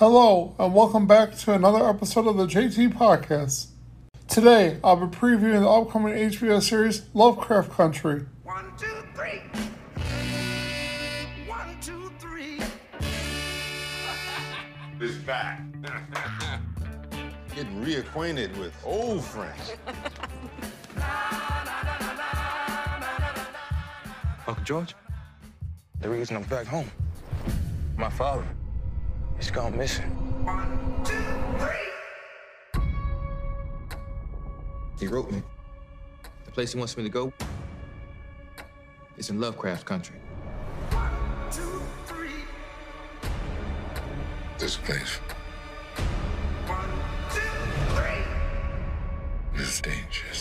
Hello, and welcome back to another episode of the JT Podcast. Today, I'll be previewing the upcoming HBO series Lovecraft Country. One, two, three. One, two, three. is back. Getting reacquainted with old friends. Uncle George, the reason I'm back home, my father, he's gone missing. One, two, three. He wrote me. The place he wants me to go is in Lovecraft country. One, two, three. This place One, two, three. is dangerous.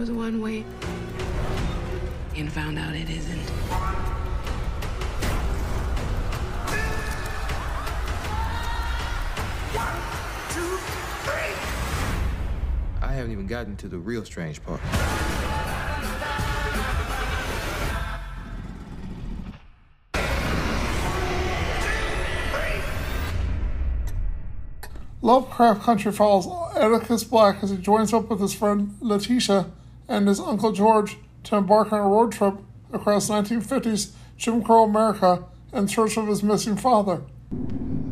Was one way. And found out it isn't. Two, three. I haven't even gotten to the real strange part. Lovecraft Country follows Atticus Black as he joins up with his friend Letitia and his Uncle George to embark on a road trip across 1950s Jim Crow America in search of his missing father.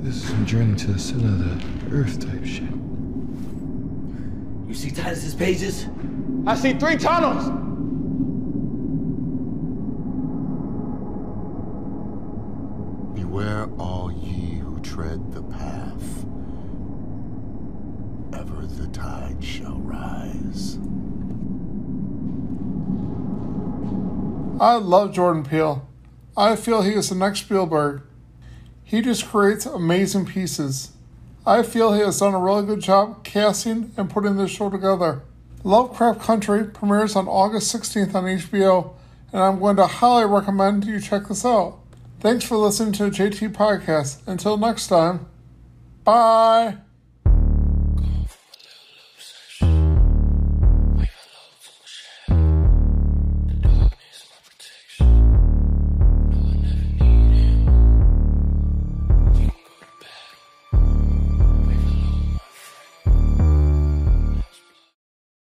This is a journey to the center of the earth type shit. You see Titus's pages? I see three tunnels! Beware all ye who tread the path. Ever the tide shall rise. I love Jordan Peele. I feel he is the next Spielberg. He just creates amazing pieces. I feel he has done a really good job casting and putting this show together. Lovecraft Country premieres on August 16th on HBO, and I'm going to highly recommend you check this out. Thanks for listening to the JT Podcast. Until next time, bye.